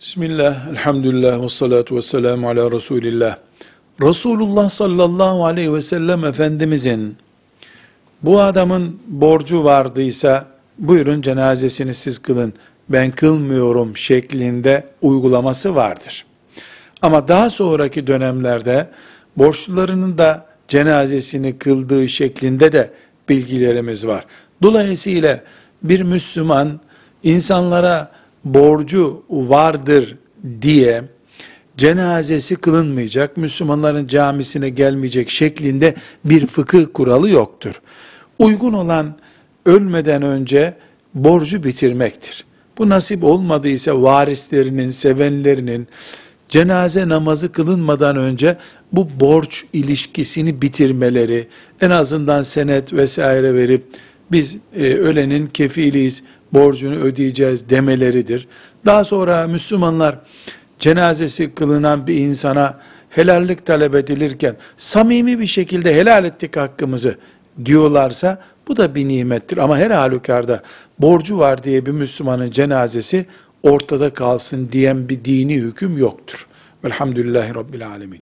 Bismillah, elhamdülillah ve salatu ve selamu ala Resulillah. Resulullah sallallahu aleyhi ve sellem Efendimizin bu adamın borcu vardıysa buyurun cenazesini siz kılın ben kılmıyorum şeklinde uygulaması vardır. Ama daha sonraki dönemlerde borçlularının da cenazesini kıldığı şeklinde de bilgilerimiz var. Dolayısıyla bir Müslüman insanlara borcu vardır diye cenazesi kılınmayacak, Müslümanların camisine gelmeyecek şeklinde bir fıkıh kuralı yoktur. Uygun olan ölmeden önce borcu bitirmektir. Bu nasip olmadıysa varislerinin, sevenlerinin cenaze namazı kılınmadan önce bu borç ilişkisini bitirmeleri, en azından senet vesaire verip biz e, ölenin kefiliyiz, borcunu ödeyeceğiz demeleridir. Daha sonra Müslümanlar cenazesi kılınan bir insana helallik talep edilirken samimi bir şekilde helal ettik hakkımızı diyorlarsa bu da bir nimettir. Ama her halükarda borcu var diye bir Müslümanın cenazesi ortada kalsın diyen bir dini hüküm yoktur. Velhamdülillahi Rabbil Alemin.